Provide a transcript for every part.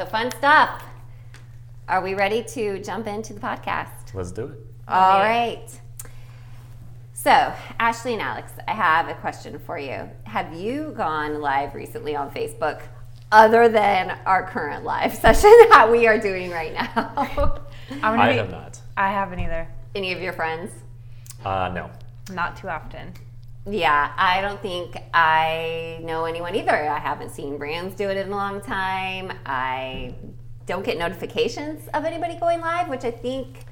Well, so fun stuff. Are we ready to jump into the podcast? Let's do it. All right. So, Ashley and Alex, I have a question for you. Have you gone live recently on Facebook other than our current live session that we are doing right now? I'm I be- have not. I haven't either. Any of your friends? Uh, no. Not too often. Yeah, I don't think I know anyone either. I haven't seen brands do it in a long time. I don't get notifications of anybody going live, which I think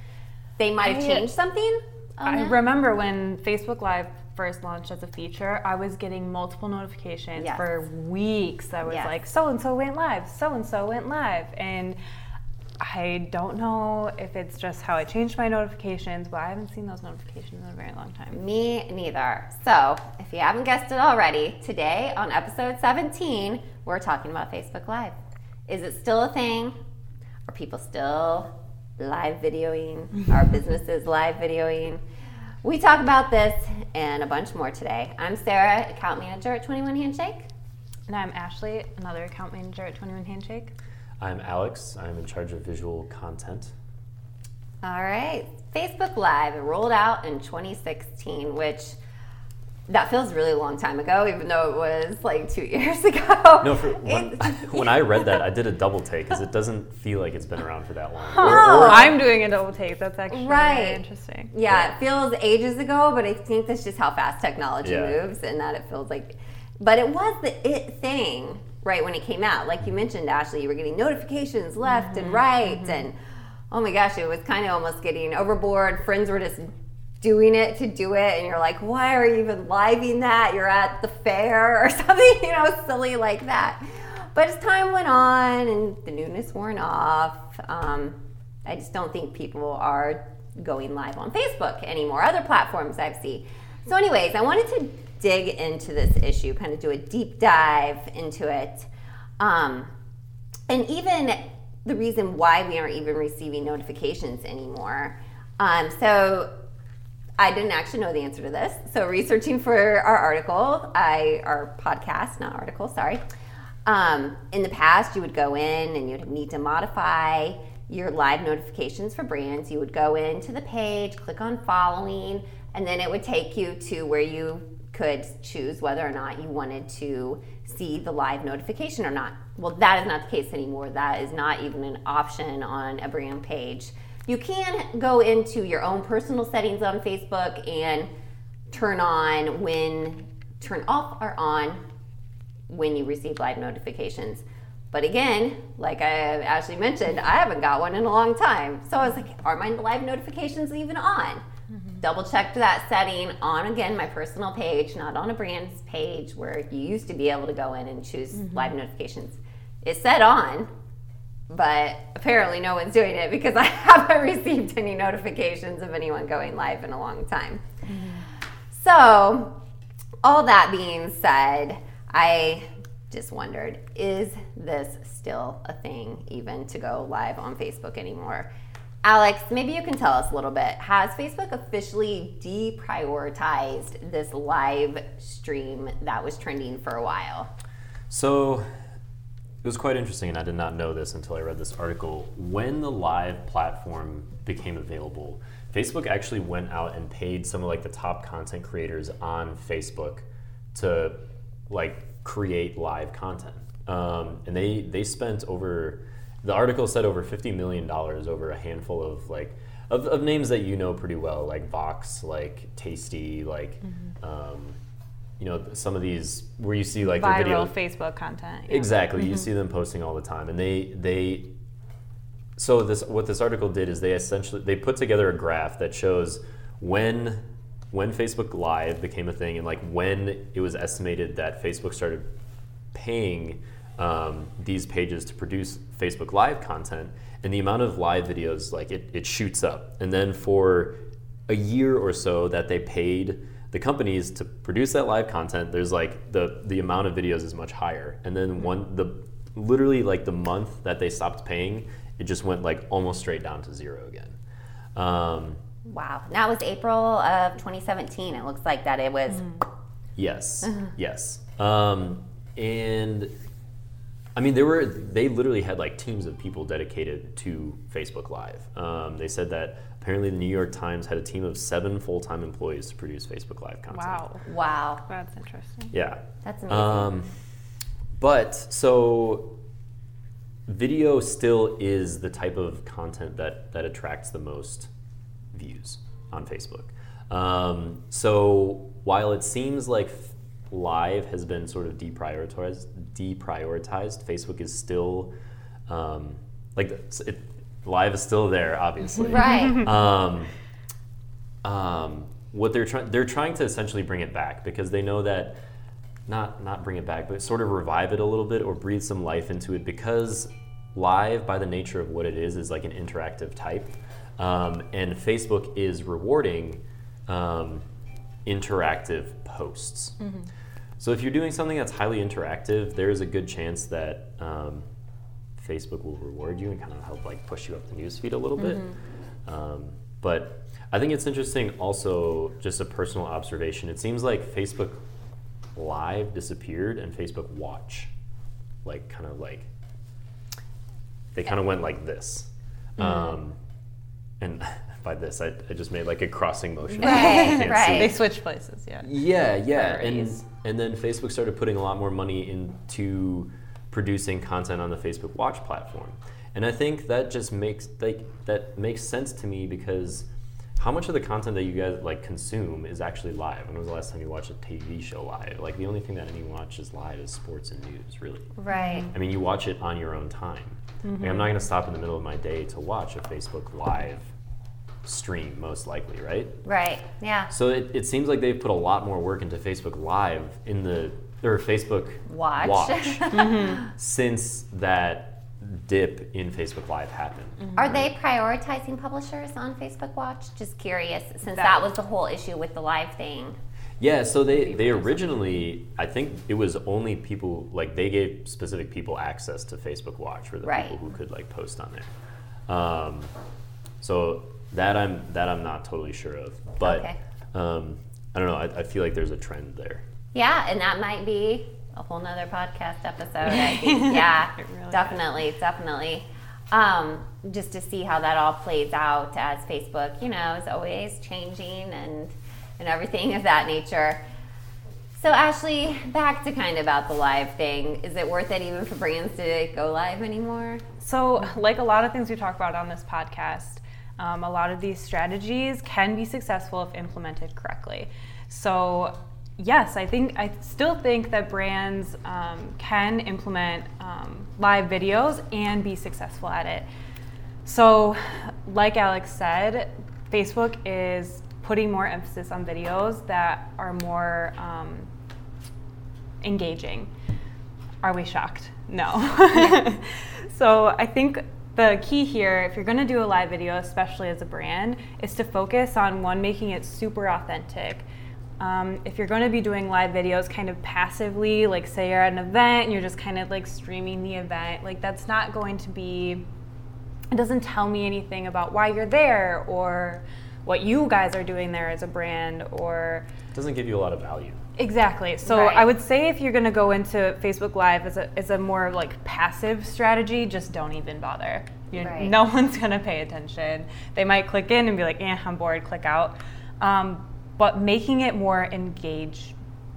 they might have changed something. I that. remember when Facebook Live first launched as a feature, I was getting multiple notifications Yes. for weeks. I was Yes. like, so and so went live, so and so went live. And I don't know if it's just how I changed my notifications, but I haven't seen those notifications in a very long time. Me neither. So, if you haven't guessed it already, today on episode 17, we're talking about Facebook Live. Is it still a thing? Are people still live videoing? Are businesses live videoing? We talk about this and a bunch more today. I'm Sarah, account manager at 21 Handshake. And I'm Ashley, another account manager at 21 Handshake. I'm Alex. I'm in charge of visual content. All right. Facebook Live rolled out in 2016, which that feels a really long time ago, even though it was like two years ago. No, for, when, when I read that, I did a double take because it doesn't feel like it's been around for that long. No. I'm doing a double take. That's actually Right. very interesting. Yeah, it feels ages ago, but I think that's just how fast technology Yeah. moves and that it feels like. But it was the it thing, right, when it came out. Like you mentioned, Ashley, you were getting notifications left Mm-hmm, and right. And oh my gosh, it was kind of almost getting overboard. Friends were just doing it to do it. And you're like, why are you even living that? You're at the fair or something, you know, silly like that. But as time went on and the newness worn off, um, I just don't think people are going live on Facebook anymore. Other platforms I've seen. So, anyways, I wanted to dig into this issue, kind of do a deep dive into it, um, and even the reason why we aren't even receiving notifications anymore. Um, so, I didn't actually know the answer to this. So, researching for our article, I our podcast, not article, sorry. Um, in the past, you would go in and you'd need to modify your live notifications for brands. You would go into the page, click on following, and then it would take you to where you could choose whether or not you wanted to see the live notification or not. Well, that is not the case anymore. That is not even an option on a brand page. You can go into your own personal settings on Facebook and turn on when, turn off or on when you receive live notifications. But again, like I actually mentioned, I haven't got one in a long time. So I was like, are my live notifications even on? Double checked that setting on again my personal page, not on a brand's page where you used to be able to go in and choose mm-hmm. live notifications. It said on, but apparently no one's doing it because I haven't received any notifications of anyone going live in a long time. Mm-hmm. So, all that being said, I just wondered is this still a thing, even to go live on Facebook anymore? Alex, maybe you can tell us a little bit. Has Facebook officially deprioritized this live stream that was trending for a while? So it was quite interesting, and I did not know this until I read this article. When the live platform became available, Facebook actually went out and paid some of like the top content creators on Facebook to like create live content, um, and they they spent over. The article said over fifty million dollars over a handful of like of, of names that you know pretty well, like Vox, like Tasty, like. Um, you know some of these where you see like their video Facebook content. yeah. Exactly. You see them posting all the time, and they they. So this what this article did is they essentially they put together a graph that shows when when Facebook Live became a thing and like when it was estimated that Facebook started paying um, these pages to produce Facebook Live content, and the amount of live videos like it, it shoots up, and then for a year or so that they paid the companies to produce that live content there's like the the amount of videos is much higher and then one the literally like the month that they stopped paying it just went like almost straight down to zero again um, Wow. That was April of 2017. It looks like that it was. yes yes um, and I mean, there were they literally had like teams of people dedicated to Facebook Live. Um, they said that apparently the New York Times had a team of seven full time employees to produce Facebook Live content. Wow. Wow. That's interesting. Yeah. That's amazing. Um, but so video still is the type of content that that attracts the most views on Facebook. Um, so while it seems like f- live has been sort of deprioritized, deprioritized, Facebook is still um, like it, live is still there, obviously. right. um, um, what they're trying they're trying to essentially bring it back because they know that not not bring it back but sort of revive it a little bit or breathe some life into it because live by the nature of what it is is like an interactive type um, and facebook is rewarding um, interactive posts. So if you're doing something that's highly interactive there is a good chance that um, facebook will reward you and kind of help like push you up the newsfeed a little bit. Um, but I think it's interesting also just a personal observation. It seems like Facebook Live disappeared and Facebook Watch, like kind of like they kind of went like this. Um, and by this, I, I just made like a crossing motion. Right, right. They switch places, yeah. Yeah, yeah, and and then Facebook started putting a lot more money into producing content on the Facebook Watch platform, and I think that just makes like that makes sense to me because how much of the content that you guys like consume is actually live? When was the last time you watched a TV show live? Like the only thing that anyone watches live is sports and news, really. Right. I mean, you watch it on your own time. Like, I'm mm-hmm. not going to stop in the middle of my day to watch a Facebook Live stream, most likely, right? Right. Yeah. So it, it seems like they've put a lot more work into Facebook Live in the or Facebook Watch. since that dip in Facebook Live happened. Are they prioritizing publishers on Facebook Watch? Just curious, since that, That- was the whole issue with the live thing. Yeah, so they they originally I think it was only people like they gave specific people access to Facebook Watch for the Right. people who could like post on there. Um, so that I'm that I'm not totally sure of, but Okay. um, I don't know. I, I feel like there's a trend there. Yeah, and that might be a whole nother podcast episode. I think. Yeah, It really definitely, definitely. Um, just to see how that all plays out as Facebook, you know, is always changing and and everything of that nature. So Ashley, back to kind of about the live thing. Is it worth it even for brands to go live anymore? So, like a lot of things we talk about on this podcast, um, a lot of these strategies can be successful if implemented correctly. So, yes, I think I still think that brands um, can implement um, live videos and be successful at it. So, like Alex said, Facebook is putting more emphasis on videos that are more um, engaging. Are we shocked? No. so I think the key here, if you're going to do a live video, especially as a brand, is to focus on one, making it super authentic. Um, if you're going to be doing live videos kind of passively, like say you're at an event and you're just kind of like streaming the event, like that's not going to be, it doesn't tell me anything about why you're there or what you guys are doing there as a brand or It doesn't give you a lot of value. Exactly. So Right. I would say if you're going to go into Facebook Live as a, as a more like passive strategy, just don't even bother. Right. No one's going to pay attention. They might click in and be like, "Eh, I'm bored." Click out. Um, but making it more engage,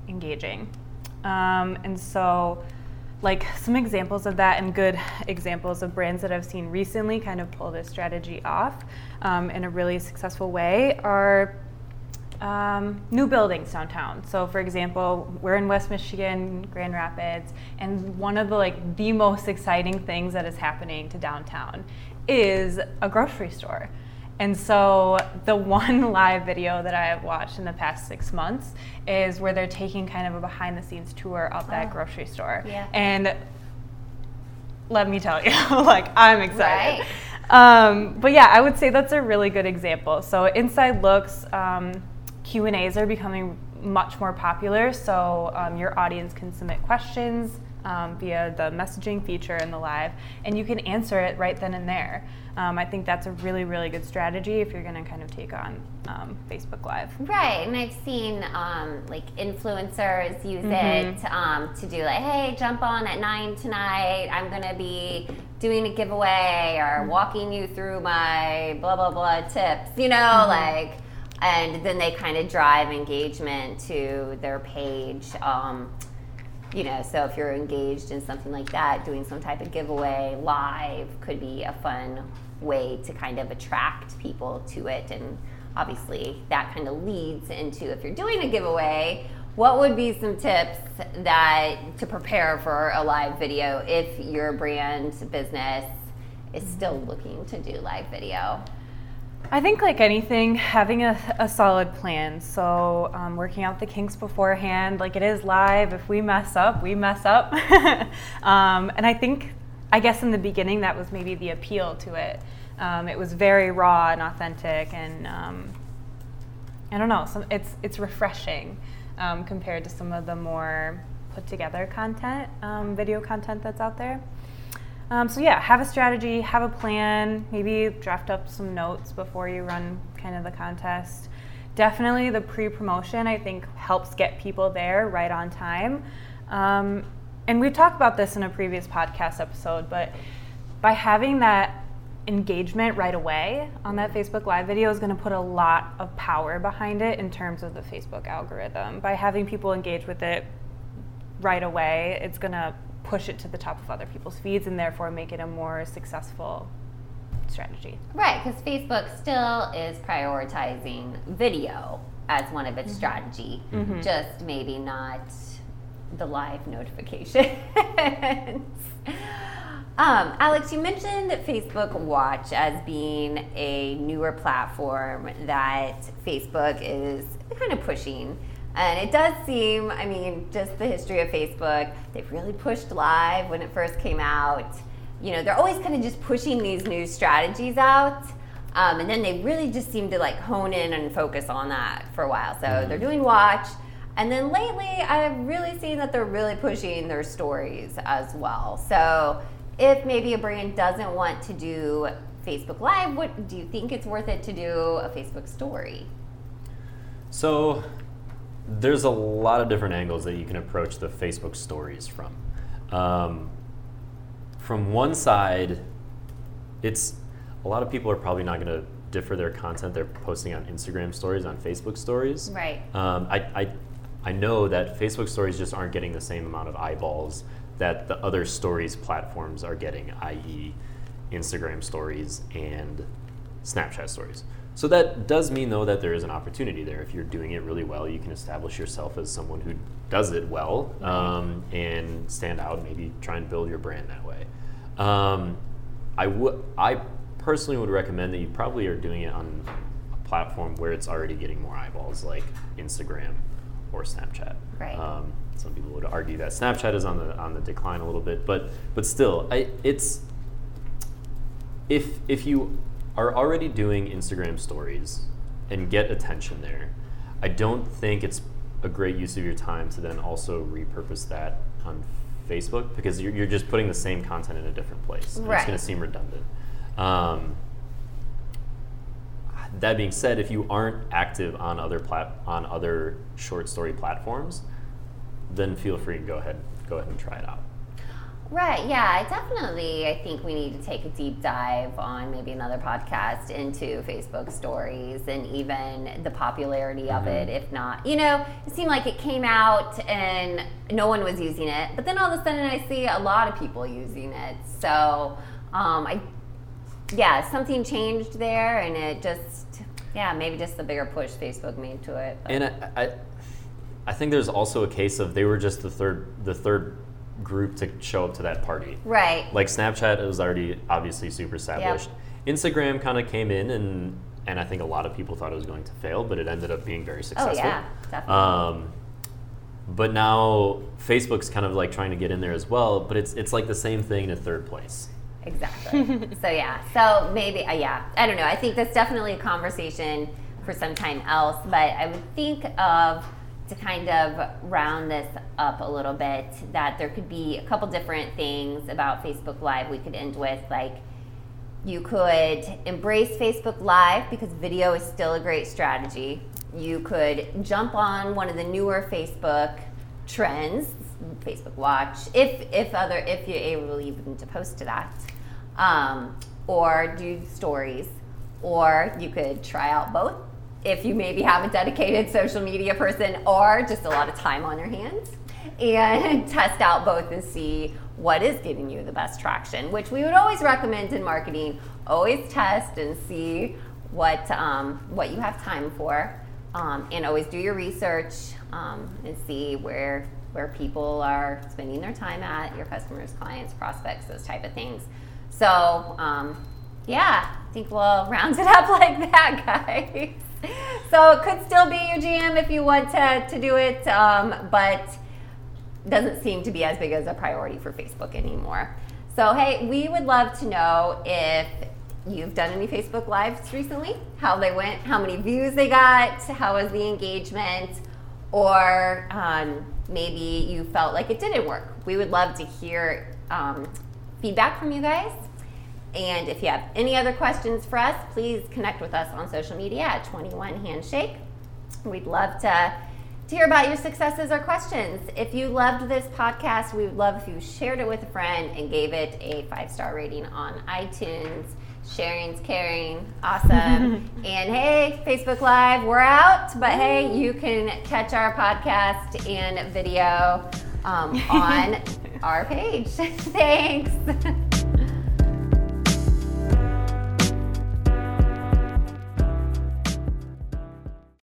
engaging, um, and so like some examples of that and good examples of brands that I've seen recently kind of pull this strategy off um, in a really successful way are um, new buildings downtown. So, for example, we're in West Michigan, Grand Rapids, and one of the like the most exciting things that is happening to downtown is a grocery store. And so, the one live video that I have watched in the past six months is where they're taking kind of a behind the scenes tour of that Oh. grocery store. Yeah. And let me tell you, like I'm excited. Right. Um, but yeah, I would say that's a really good example. So inside looks, um, Q and A's are becoming much more popular. So um, your audience can submit questions um, via the messaging feature in the live, and you can answer it right then and there. Um, I think that's a really, really good strategy if you're going to kind of take on um, Facebook Live. Right, and I've seen um, like influencers use it um, to do like, hey, jump on at nine tonight. I'm gonna be doing a giveaway or walking you through my blah blah blah tips. You know, like, and then they kind of drive engagement to their page. Um, you know, so if you're engaged in something like that, doing some type of giveaway live could be a fun way to kind of attract people to it. And obviously, that kind of leads into if you're doing a giveaway, what would be some tips that to prepare for a live video if your brand business is still looking to do live video? I think, like anything, having a, a solid plan. So, um, working out the kinks beforehand, like it is live. If we mess up, we mess up. um, and I think, I guess in the beginning, that was maybe the appeal to it. Um, it was very raw and authentic, and um, I don't know, it's, it's refreshing um, compared to some of the more put together content, um, video content that's out there. Um, so yeah, have a strategy, have a plan, maybe draft up some notes before you run kind of the contest. Definitely the pre-promotion I think helps get people there right on time. Um, and we've talked about this in a previous podcast episode, but by having that engagement right away on that Facebook Live video is going to put a lot of power behind it in terms of the Facebook algorithm. By having people engage with it right away, it's going to push it to the top of other people's feeds and therefore make it a more successful strategy. Right, because Facebook still is prioritizing video as one of its strategy, just maybe not the live notifications. um, Alex, you mentioned Facebook Watch as being a newer platform that Facebook is kind of pushing. And it does seem, I mean, just the history of Facebook, they've really pushed live when it first came out. You know, they're always kind of just pushing these new strategies out. Um, and then they really just seem to like hone in and focus on that for a while. So they're doing watch. And then lately, I've really seen that they're really pushing their stories as well. So if maybe a brand doesn't want to do Facebook Live, what do you think it's worth it to do a Facebook story? So there's a lot of different angles that you can approach the Facebook stories from. Um, from one side, it's a lot of people are probably not going to differ their content they're posting on Instagram stories on Facebook stories. Right. Um, I, I, I know that Facebook stories just aren't getting the same amount of eyeballs that the other stories platforms are getting, i.e., Instagram stories and Snapchat stories. So that does mean, though, that there is an opportunity there. If you're doing it really well, you can establish yourself as someone who does it well um, and stand out. Maybe try and build your brand that way. Um, I would, I personally would recommend that you probably are doing it on a platform where it's already getting more eyeballs, like Instagram or Snapchat. Right. Um, some people would argue that Snapchat is on the on the decline a little bit, but but still, I, it's if if you are already doing Instagram stories and get attention there, I don't think it's a great use of your time to then also repurpose that on Facebook because you're, you're just putting the same content in a different place. and It's going to seem redundant. Um, that being said, if you aren't active on other plat- on other short story platforms, then feel free to go ahead go ahead and try it out. Right, yeah, definitely. I think we need to take a deep dive on maybe another podcast into Facebook stories and even the popularity of it. If not, you know, it seemed like it came out and no one was using it, but then all of a sudden I see a lot of people using it. So, um, I, yeah, something changed there and it just, yeah, maybe just the bigger push Facebook made to it. but- And I, I, I think there's also a case of they were just the third the third group to show up to that party. right. Like Snapchat was already obviously super established. Instagram kind of came in and and I think a lot of people thought it was going to fail, but it ended up being very successful. oh, yeah, definitely. Um, but now Facebook's kind of like trying to get in there as well, but it's it's like the same thing in third place. Exactly. so yeah. So maybe uh, yeah. I don't know. I think that's definitely a conversation for some time else. But I would think of to kind of round this up a little bit, that there could be a couple different things about Facebook Live we could end with, like you could embrace Facebook Live because video is still a great strategy. You could jump on one of the newer Facebook trends, Facebook Watch, if if other if you're able even to post to that, um, or do stories, or you could try out both if you maybe have a dedicated social media person or just a lot of time on your hands and test out both and see what is giving you the best traction, which we would always recommend in marketing. Always test and see what um, what you have time for, um, and always do your research um, and see where where people are spending their time at, your customers, clients, prospects, those type of things. So um, yeah, Think we'll round it up like that, guys. so it could still be your GM if you want to, to do it, um, but doesn't seem to be as big as a priority for Facebook anymore. So, hey, we would love to know if you've done any Facebook Lives recently, how they went, how many views they got, how was the engagement, or um, maybe you felt like it didn't work. We would love to hear um, feedback from you guys. And if you have any other questions for us, please connect with us on social media at 21 Handshake. We'd love to, to hear about your successes or questions. If you loved this podcast, we would love if you shared it with a friend and gave it a five star rating on iTunes. Sharing's caring. Awesome. and hey, Facebook Live, we're out. But hey, you can catch our podcast and video um, on our page. Thanks.